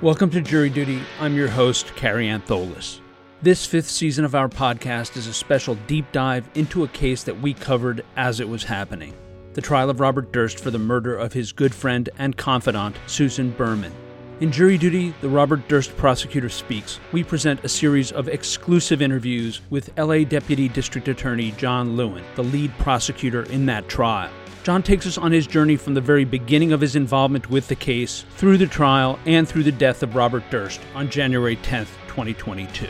Welcome to Jury Duty. I'm your host, Kerry Antholis. This fifth season of our podcast is a special deep dive into a case that we covered as it was happening the trial of Robert Durst for the murder of his good friend and confidant, Susan Berman. In Jury Duty, the Robert Durst prosecutor speaks. We present a series of exclusive interviews with LA Deputy District Attorney John Lewin, the lead prosecutor in that trial. John takes us on his journey from the very beginning of his involvement with the case, through the trial, and through the death of Robert Durst on January 10, 2022.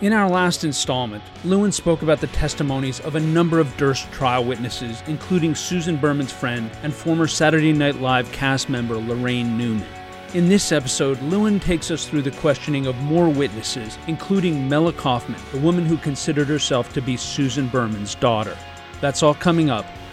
In our last installment, Lewin spoke about the testimonies of a number of Durst trial witnesses, including Susan Berman's friend and former Saturday Night Live cast member Laraine Newman. In this episode, Lewin takes us through the questioning of more witnesses, including Mella Kaufman, the woman who considered herself to be Susan Berman's daughter. That's all coming up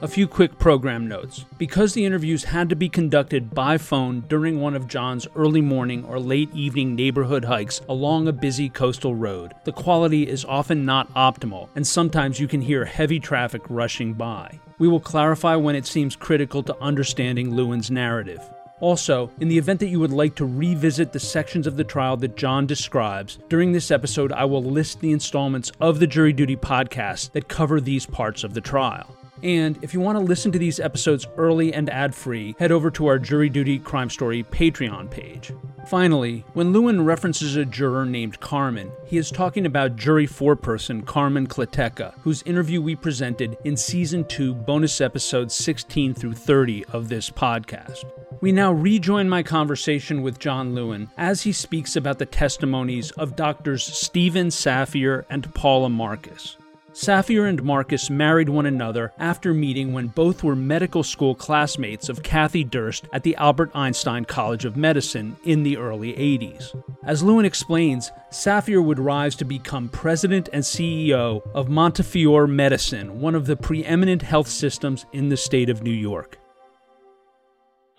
A few quick program notes. Because the interviews had to be conducted by phone during one of John's early morning or late evening neighborhood hikes along a busy coastal road, the quality is often not optimal, and sometimes you can hear heavy traffic rushing by. We will clarify when it seems critical to understanding Lewin's narrative. Also, in the event that you would like to revisit the sections of the trial that John describes, during this episode I will list the installments of the Jury Duty podcast that cover these parts of the trial. And if you want to listen to these episodes early and ad free, head over to our Jury Duty Crime Story Patreon page. Finally, when Lewin references a juror named Carmen, he is talking about jury foreperson Carmen Kleteca, whose interview we presented in Season 2, bonus episodes 16 through 30 of this podcast. We now rejoin my conversation with John Lewin as he speaks about the testimonies of doctors Stephen Safyer and Paula Marcus. Safyer and Marcus married one another after meeting when both were medical school classmates of Kathy Durst at the Albert Einstein College of Medicine in the early 80s. As Lewin explains, Safyer would rise to become president and CEO of Montefiore Medicine, one of the preeminent health systems in the state of New York.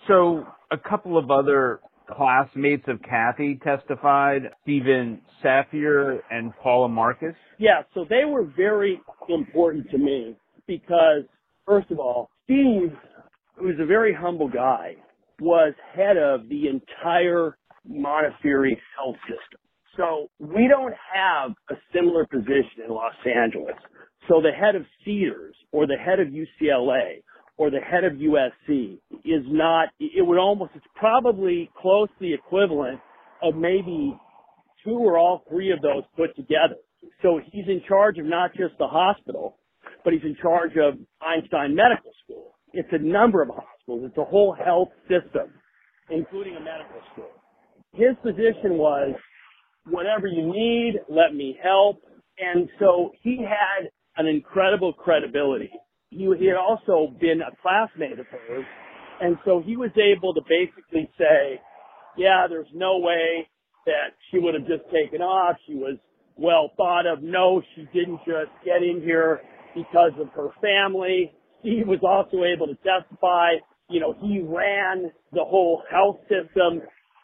So, a couple of other classmates of Kathy testified, Stephen Safyer and Paula Marcus. Yeah, so they were very important to me because, first of all, Steve, who's a very humble guy, was head of the entire Montefiore health system. So we don't have a similar position in Los Angeles. So the head of Cedars or the head of UCLA or the head of USC is not, it would almost, it's probably close to the equivalent of maybe two or all three of those put together. So he's in charge of not just the hospital, but he's in charge of Einstein Medical School. It's a number of hospitals. It's a whole health system, including a medical school. His position was, whatever you need, let me help. And so he had an incredible credibility. He, he had also been a classmate of hers. And so he was able to basically say, yeah, there's no way that she would have just taken off. She was well thought of. No, she didn't just get in here because of her family. He was also able to testify, you know, he ran the whole health system.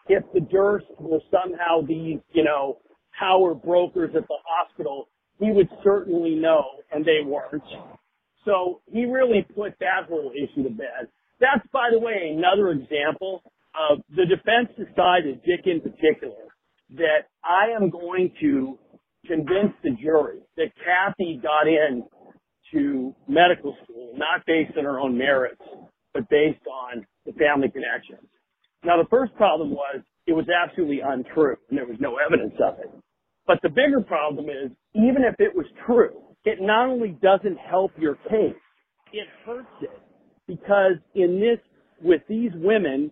If the Durst were somehow these, you know, power brokers at the hospital, he would certainly know, and they weren't. So he really put that whole issue to bed. That's, by the way, another example of the defense decided, Dick in particular, that I am going to convince the jury that Kathy got in to medical school, not based on her own merits, but based on the family connections. Now the first problem was it was absolutely untrue and there was no evidence of it. But the bigger problem is even if it was true, it not only doesn't help your case, it hurts it because in this, with these women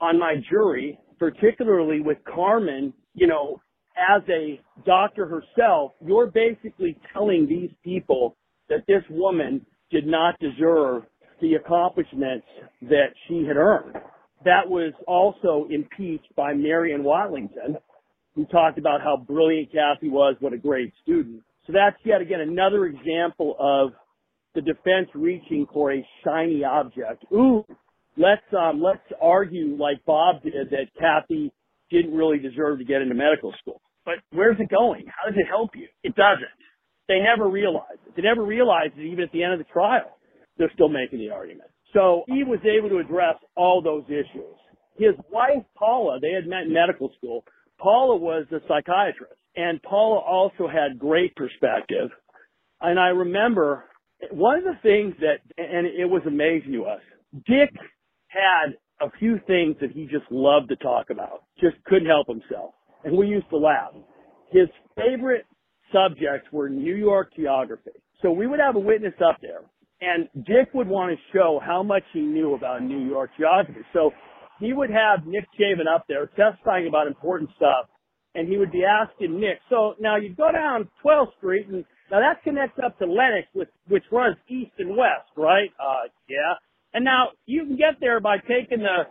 on my jury, particularly with Carmen, you know, as a doctor herself, you're basically telling these people that this woman did not deserve the accomplishments that she had earned. That was also impeached by Marion Watlington, who talked about how brilliant Cathy was, what a great student. So that's yet again another example of the defense reaching for a shiny object. Ooh, let's um, let's argue like Bob did that Kathy didn't really deserve to get into medical school. But where's it going? How does it help you? It doesn't. They never realize it. They never realize it even at the end of the trial. They're still making the argument. So he was able to address all those issues. His wife, Paula, they had met in medical school. Paula was a psychiatrist and Paula also had great perspective. And I remember one of the things that, and it was amazing to us, Dick had a few things that he just loved to talk about, just couldn't help himself. And we used to laugh. His favorite subjects were New York geography. So we would have a witness up there and Dick would want to show how much he knew about New York geography. So he would have Nick Chavin up there testifying about important stuff and he would be asking Nick, so now you go down 12th Street and now that connects up to Lenox, which, which runs east and west, right? Uh, yeah. And now you can get there by taking the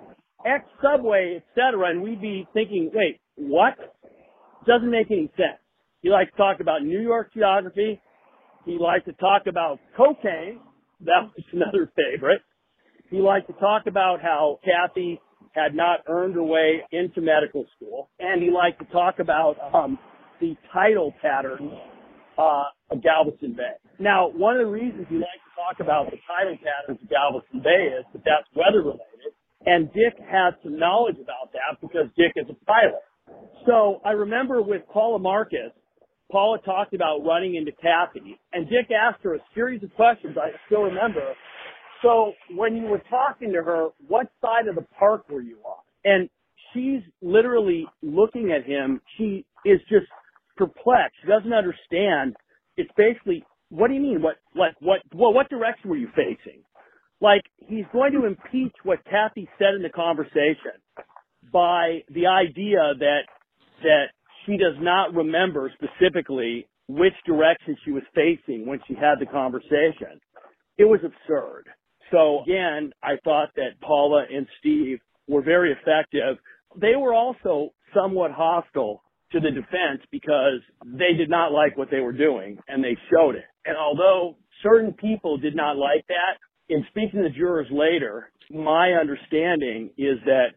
X subway, et cetera, and we'd be thinking, wait, what? Doesn't make any sense. He likes to talk about New York geography. He likes to talk about cocaine. That was another favorite. He liked to talk about how Cathy had not earned her way into medical school, and he liked to talk about um, the tidal patterns uh, of Galveston Bay. Now, one of the reasons he liked to talk about the tidal patterns of Galveston Bay is that that's weather related, and Dick had some knowledge about that because Dick is a pilot. So I remember with Paula Marcus, Paula talked about running into Kathy, and Dick asked her a series of questions I still remember so when you were talking to her, what side of the park were you on? And she's literally looking at him. She is just perplexed. She doesn't understand. It's basically, what do you mean? What, like, what, well, what direction were you facing? Like, he's going to impeach what Kathy said in the conversation by the idea that, that she does not remember specifically which direction she was facing when she had the conversation. It was absurd. So again, I thought that Paula and Steve were very effective. They were also somewhat hostile to the defense because they did not like what they were doing and they showed it. And although certain people did not like that, in speaking to jurors later, my understanding is that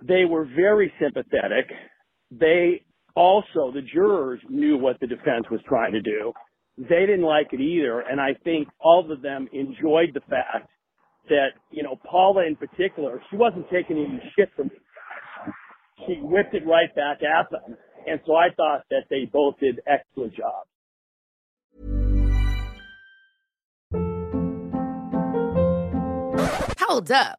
they were very sympathetic. They also, the jurors knew what the defense was trying to do. They didn't like it either. And I think all of them enjoyed the fact that, you know, Paula in particular, she wasn't taking any shit from me. She whipped it right back at them. And so I thought that they both did excellent jobs. Hold up.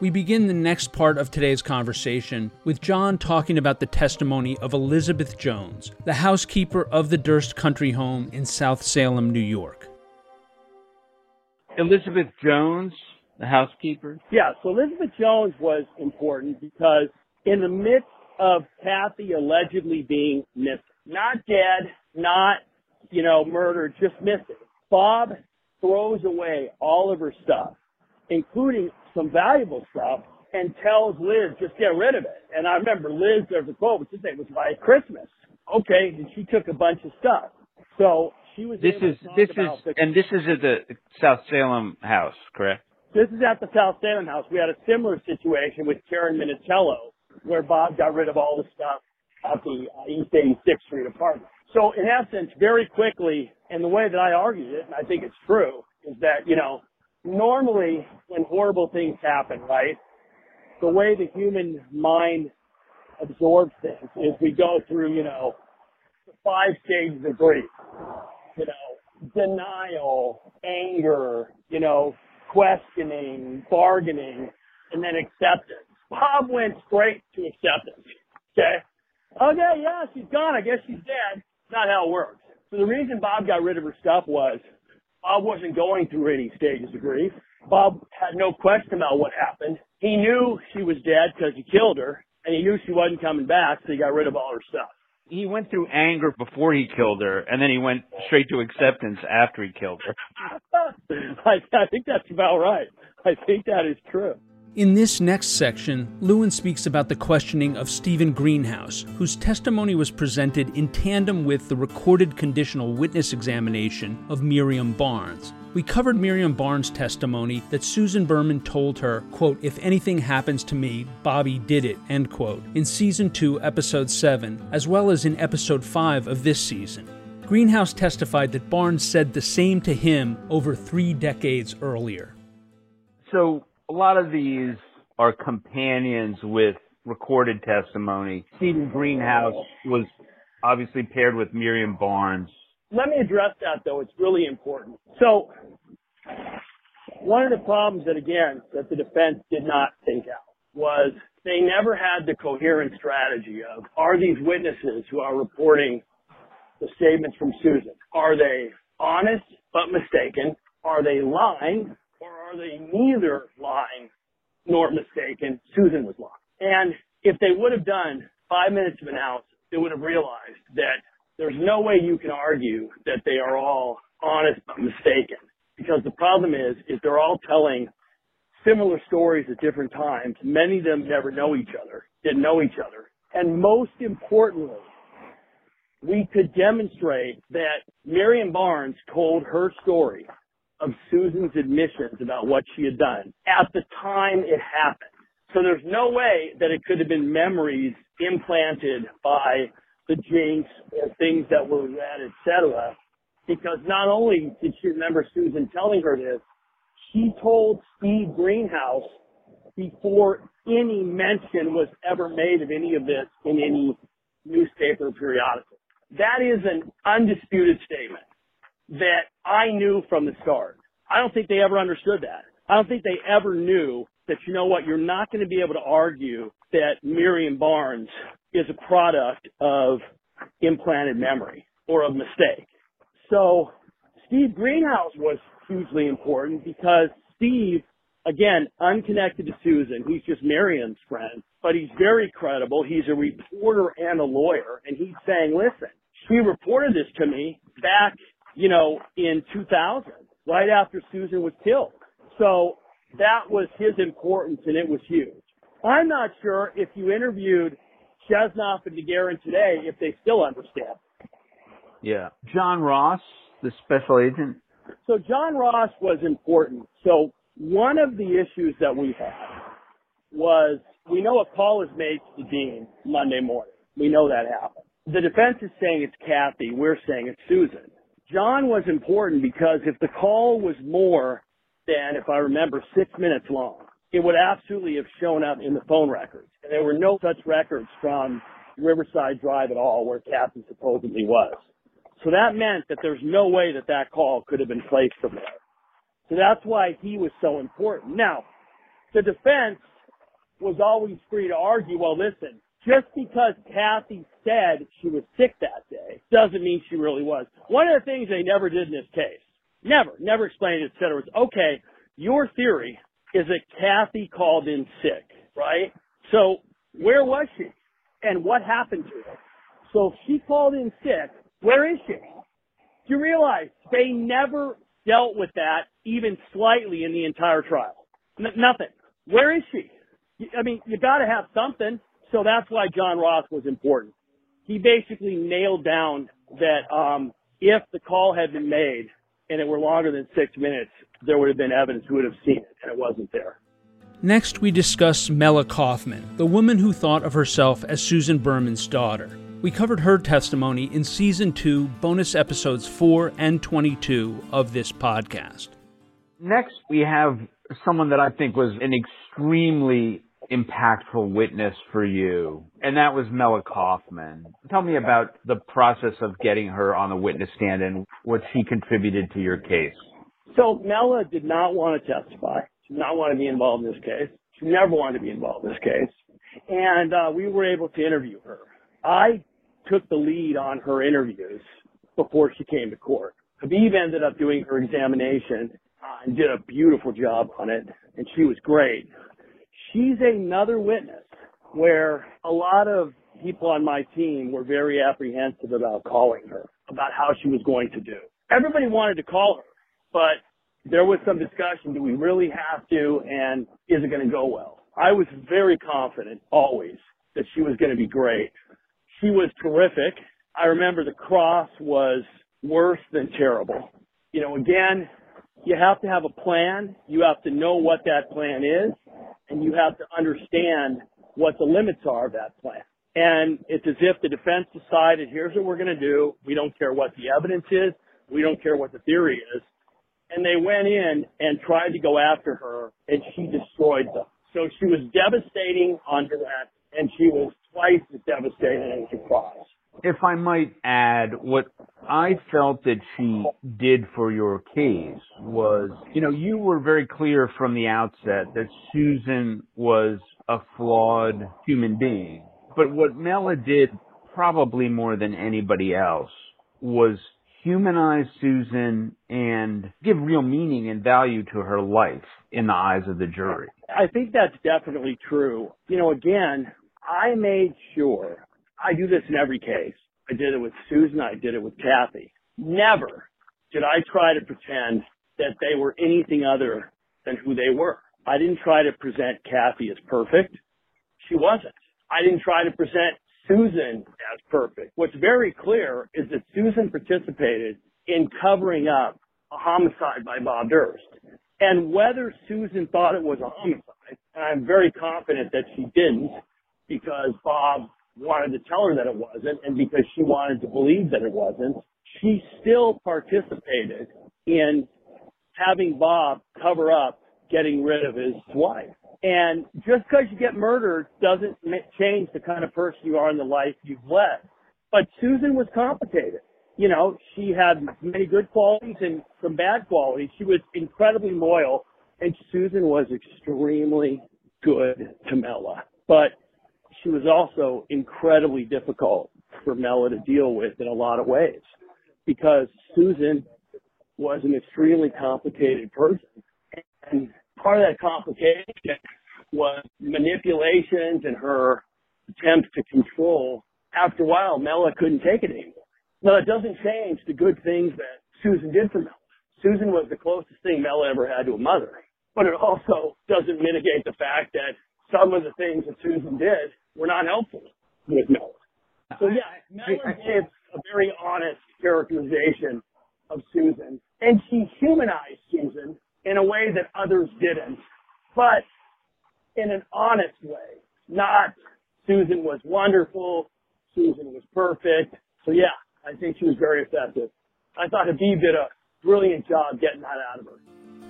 We begin the next part of today's conversation with John talking about the testimony of Elizabeth Jones, the housekeeper of the Durst Country Home in South Salem, New York. Elizabeth Jones, the housekeeper? Yeah, so Elizabeth Jones was important because in the midst of Kathy allegedly being missing, not dead, not, you know, murdered, just missing, Bob throws away all of her stuff, including some valuable stuff and tells Liz, just get rid of it. And I remember Liz, there's a quote, which say it was like Christmas. Okay, and she took a bunch of stuff. So she was. This is this is the, and this is at the South Salem house, correct? This is at the South Salem house. We had a similar situation with Karen Minicello where Bob got rid of all the stuff at the uh, East 86th Street apartment. So in essence, very quickly, and the way that I argued it, and I think it's true, is that you know normally when horrible things happen, right, the way the human mind absorbs things is we go through, you know, the five stages of grief. You know, denial, anger, you know, questioning, bargaining, and then acceptance. Bob went straight to acceptance. Okay? Okay, yeah, she's gone. I guess she's dead. Not how it works. So the reason Bob got rid of her stuff was Bob wasn't going through any stages of grief. Bob had no question about what happened. He knew she was dead because he killed her, and he knew she wasn't coming back, so he got rid of all her stuff. He went through anger before he killed her, and then he went straight to acceptance after he killed her. I, I think that's about right. I think that is true. In this next section, Lewin speaks about the questioning of Stephen Greenhouse, whose testimony was presented in tandem with the recorded conditional witness examination of Miriam Barnes. We covered Miriam Barnes' testimony that Susan Berman told her, quote, if anything happens to me, Bobby did it, end quote, in season 2, episode 7, as well as in episode 5 of this season. Greenhouse testified that Barnes said the same to him over three decades earlier. So a lot of these are companions with recorded testimony. Stephen Greenhouse was obviously paired with Miriam Barnes. Let me address that though. It's really important. So one of the problems that again, that the defense did not think out was they never had the coherent strategy of are these witnesses who are reporting the statements from Susan, are they honest but mistaken? Are they lying are they neither lying nor mistaken? Susan was lying. And if they would have done five minutes of analysis, they would have realized that there's no way you can argue that they are all honest but mistaken. Because the problem is, is they're all telling similar stories at different times. Many of them never know each other, didn't know each other. And most importantly, we could demonstrate that Miriam Barnes told her story of Susan's admissions about what she had done at the time it happened. So there's no way that it could have been memories implanted by the jinx or things that were read, etc. Because not only did she remember Susan telling her this, she told Steve Greenhouse before any mention was ever made of any of this in any newspaper periodical. That is an undisputed statement that I knew from the start. I don't think they ever understood that. I don't think they ever knew that, you know what, you're not going to be able to argue that Miriam Barnes is a product of implanted memory or of mistake. So Steve Greenhouse was hugely important because Steve, again, unconnected to Susan, he's just Miriam's friend, but he's very credible. He's a reporter and a lawyer, and he's saying, listen, she reported this to me back, you know, in 2000, right after Susan was killed. So that was his importance, and it was huge. I'm not sure if you interviewed Chesnoff and DeGuerin today, if they still understand. Yeah. John Ross, the special agent. So John Ross was important. So one of the issues that we had was we know a call is made to the dean Monday morning. We know that happened. The defense is saying it's Kathy. We're saying it's Susan. John was important because if the call was more than, if I remember, six minutes long, it would absolutely have shown up in the phone records. And there were no such records from Riverside Drive at all where Kathy supposedly was. So that meant that there's no way that that call could have been placed from there. So that's why he was so important. Now, the defense was always free to argue, well, listen, just because Kathy said she was sick that day doesn't mean she really was. One of the things they never did in this case, never, never explained it, etc., was, okay, your theory is that Kathy called in sick, right? So where was she? And what happened to her? So if she called in sick, where is she? Do you realize they never dealt with that even slightly in the entire trial? N- nothing. Where is she? I mean, you gotta have something. So that's why John Ross was important. He basically nailed down that, um, if the call had been made and it were longer than six minutes, there would have been evidence who would have seen it, and it wasn't there. Next, we discuss Mela Kaufman, the woman who thought of herself as Susan Berman's daughter. We covered her testimony in Season 2, bonus episodes 4 and 22 of this podcast. Next, we have someone that I think was an extremely impactful witness for you, and that was Mella Kaufman. Tell me about the process of getting her on the witness stand and what she contributed to your case. So Mella did not want to testify. She did not want to be involved in this case. She never wanted to be involved in this case. And uh, we were able to interview her. I took the lead on her interviews before she came to court. Habib ended up doing her examination uh, and did a beautiful job on it, and she was great. She's another witness where a lot of people on my team were very apprehensive about calling her, about how she was going to do. Everybody wanted to call her, but there was some discussion, do we really have to, and is it going to go well? I was very confident always that she was going to be great. She was terrific. I remember the cross was worse than terrible. You know, again, you have to have a plan. You have to know what that plan is and you have to understand what the limits are of that plan. And it's as if the defense decided, here's what we're going to do. We don't care what the evidence is. We don't care what the theory is. And they went in and tried to go after her and she destroyed them. So she was devastating on that and she was twice as devastating as Cross. If I might add, what I felt that she did for your case was, you know, you were very clear from the outset that Susan was a flawed human being. But what Mella did probably more than anybody else was humanize Susan and give real meaning and value to her life in the eyes of the jury. I think that's definitely true. You know, again, I made sure I do this in every case. I did it with Susan. I did it with Kathy. Never did I try to pretend that they were anything other than who they were. I didn't try to present Kathy as perfect. She wasn't. I didn't try to present Susan as perfect. What's very clear is that Susan participated in covering up a homicide by Bob Durst. And whether Susan thought it was a homicide, and I'm very confident that she didn't, because Bob wanted to tell her that it wasn't and because she wanted to believe that it wasn't, she still participated in having Bob cover up getting rid of his wife. And just because you get murdered doesn't change the kind of person you are in the life you've led. But Susan was complicated. You know, she had many good qualities and some bad qualities. She was incredibly loyal and Susan was extremely good to Mella. But she was also incredibly difficult for Mella to deal with in a lot of ways because Susan was an extremely complicated person. And part of that complication was manipulations and her attempts to control. After a while, Mella couldn't take it anymore. Now, that doesn't change the good things that Susan did for Mella. Susan was the closest thing Mella ever had to a mother. But it also doesn't mitigate the fact that some of the things that Susan did were not helpful with Mella. So yeah, Mella gave a very honest characterization of Susan, and she humanized Susan in a way that others didn't, but in an honest way. Not Susan was wonderful, Susan was perfect. So yeah, I think she was very effective. I thought Habib did a brilliant job getting that out of her.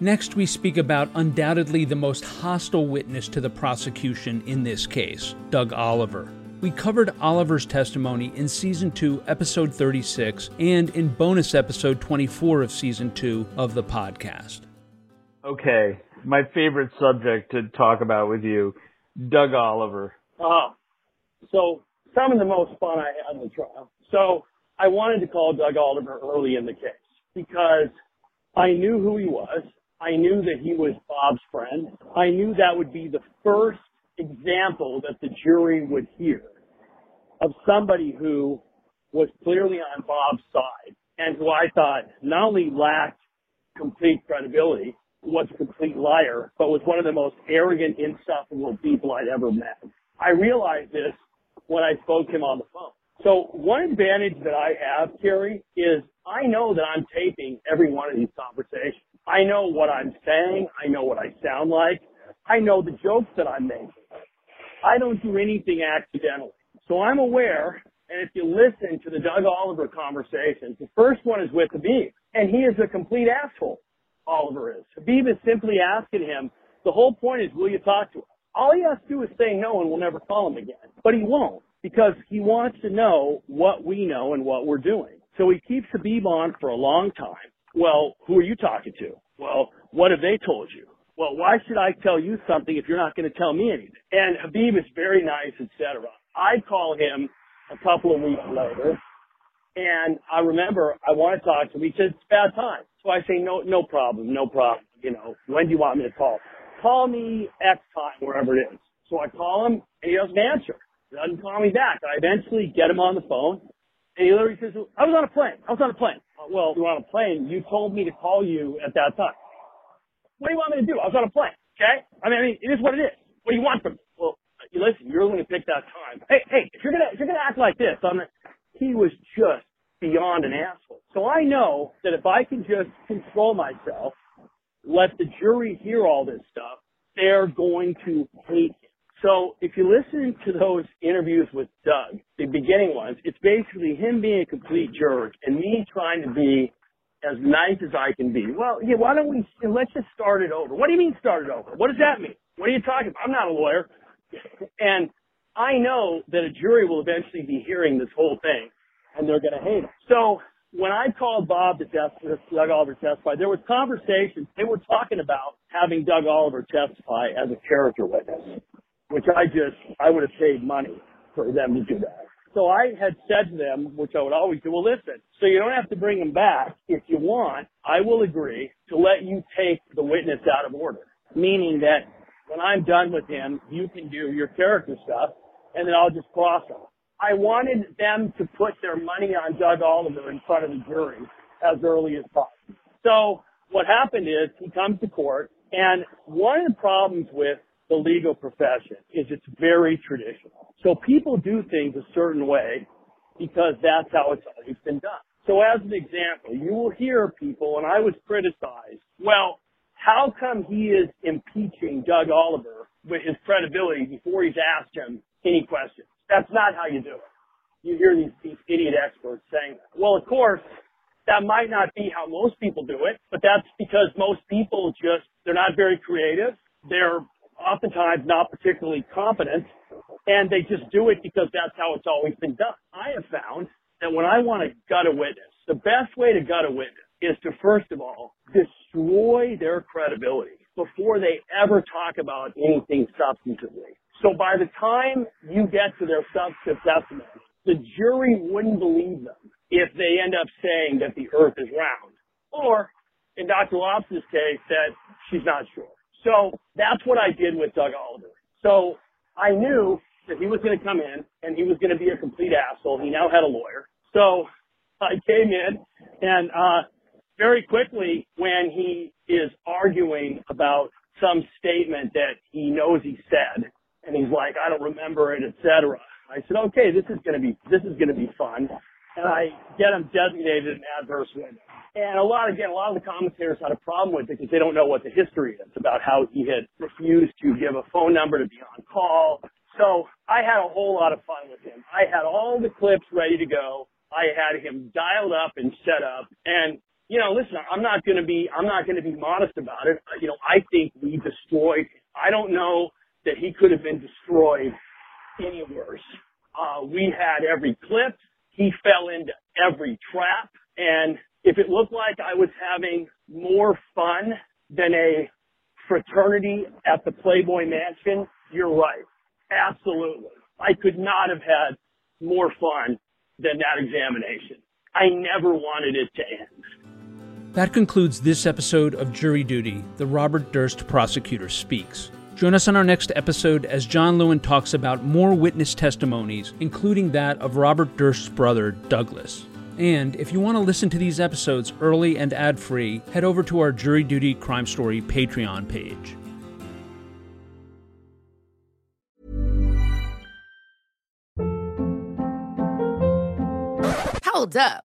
Next, we speak about undoubtedly the most hostile witness to the prosecution in this case, Doug Oliver. We covered Oliver's testimony in Season 2, Episode 36, and in bonus episode 24 of Season 2 of the podcast. Okay, my favorite subject to talk about with you, Doug Oliver. Uh, so, some of the most fun I had in the trial. So, I wanted to call Doug Oliver early in the case because I knew who he was. I knew that he was Bob's friend. I knew that would be the first example that the jury would hear of somebody who was clearly on Bob's side and who I thought not only lacked complete credibility, was a complete liar, but was one of the most arrogant, insufferable people I'd ever met. I realized this when I spoke to him on the phone. So one advantage that I have, Kerry, is I know that I'm taping every one of these conversations. I know what I'm saying. I know what I sound like. I know the jokes that I'm making. I don't do anything accidentally. So I'm aware, and if you listen to the Doug Oliver conversations, the first one is with Habib, and he is a complete asshole. Oliver is. Habib is simply asking him, the whole point is, will you talk to us? all he has to do is say no and we'll never call him again. But he won't because he wants to know what we know and what we're doing. So he keeps Habib on for a long time. Well, who are you talking to? Well, what have they told you? Well, why should I tell you something if you're not going to tell me anything? And Habib is very nice, etc. I call him a couple of weeks later, and I remember I want to talk to him. He said it's bad time, so I say no, no problem, no problem. You know, when do you want me to call? Call me X time, wherever it is. So I call him, and he doesn't answer. He doesn't call me back. I eventually get him on the phone, and he literally says, "I was on a plane. I was on a plane." Uh, well, you were on a plane. You told me to call you at that time. What do you want me to do? I was on a plane. Okay. I mean, I mean, it is what it is. What do you want from me? Well, uh, you listen. You're going to pick that time. Hey, hey, if you're gonna if you're gonna act like this, I'm. He was just beyond an asshole. So I know that if I can just control myself, let the jury hear all this stuff, they're going to hate him. So if you listen to those interviews with Doug, the beginning ones, it's basically him being a complete jerk and me trying to be as nice as I can be. Well, yeah, why don't we, let's just start it over. What do you mean start it over? What does that mean? What are you talking about? I'm not a lawyer. And I know that a jury will eventually be hearing this whole thing and they're going to hate him. So when I called Bob to testify, Doug Oliver testify, there was conversations. They were talking about having Doug Oliver testify as a character witness, which I just, I would have paid money for them to do that. So I had said to them, which I would always do, well listen, so you don't have to bring him back. If you want, I will agree to let you take the witness out of order. Meaning that when I'm done with him, you can do your character stuff and then I'll just cross him. I wanted them to put their money on Doug Oliver in front of the jury as early as possible. So what happened is he comes to court and one of the problems with the legal profession is it's very traditional. So people do things a certain way because that's how it's always been done. So as an example, you will hear people, and I was criticized, well, how come he is impeaching Doug Oliver with his credibility before he's asked him any questions? That's not how you do it. You hear these, these idiot experts saying. Well, of course, that might not be how most people do it, but that's because most people just, they're not very creative. They're oftentimes not particularly competent and they just do it because that's how it's always been done. I have found that when I want to gut a witness, the best way to gut a witness is to first of all destroy their credibility before they ever talk about anything substantively. So by the time you get to their substantive testimony, the jury wouldn't believe them if they end up saying that the earth is round. Or, in Dr. Loftus's case, that she's not sure. So that's what I did with Doug Oliver. So I knew that he was going to come in and he was going to be a complete asshole. He now had a lawyer. So I came in and, uh, very quickly when he is arguing about some statement that he knows he said, and he's like, I don't remember it, etc. I said, okay, this is going to be, this is going to be fun. And I get him designated an adverse witness. And a lot, again, a lot of the commentators had a problem with it because they don't know what the history is about how he had refused to give a phone number to be on call. So I had a whole lot of fun with him. I had all the clips ready to go. I had him dialed up and set up. And, you know, listen, I'm not going to be, I'm not going to be modest about it. You know, I think we destroyed, I don't know that he could have been destroyed any worse. Uh, we had every clip. He fell into every trap. And if it looked like I was having more fun than a fraternity at the Playboy Mansion, you're right. Absolutely. I could not have had more fun than that examination. I never wanted it to end. That concludes this episode of Jury Duty, the Robert Durst prosecutor speaks. Join us on our next episode as John Lewin talks about more witness testimonies, including that of Robert Durst's brother, Douglas. And if you want to listen to these episodes early and ad free, head over to our Jury Duty Crime Story Patreon page. Hold up.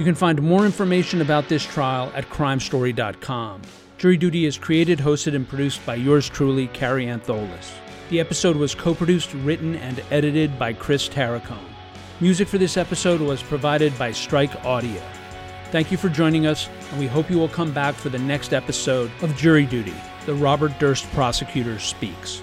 You can find more information about this trial at crimestory.com. Jury Duty is created, hosted, and produced by yours truly, Kerry Antholis. The episode was co produced, written, and edited by Chris Tarracone. Music for this episode was provided by Strike Audio. Thank you for joining us, and we hope you will come back for the next episode of Jury Duty, the Robert Durst Prosecutor Speaks.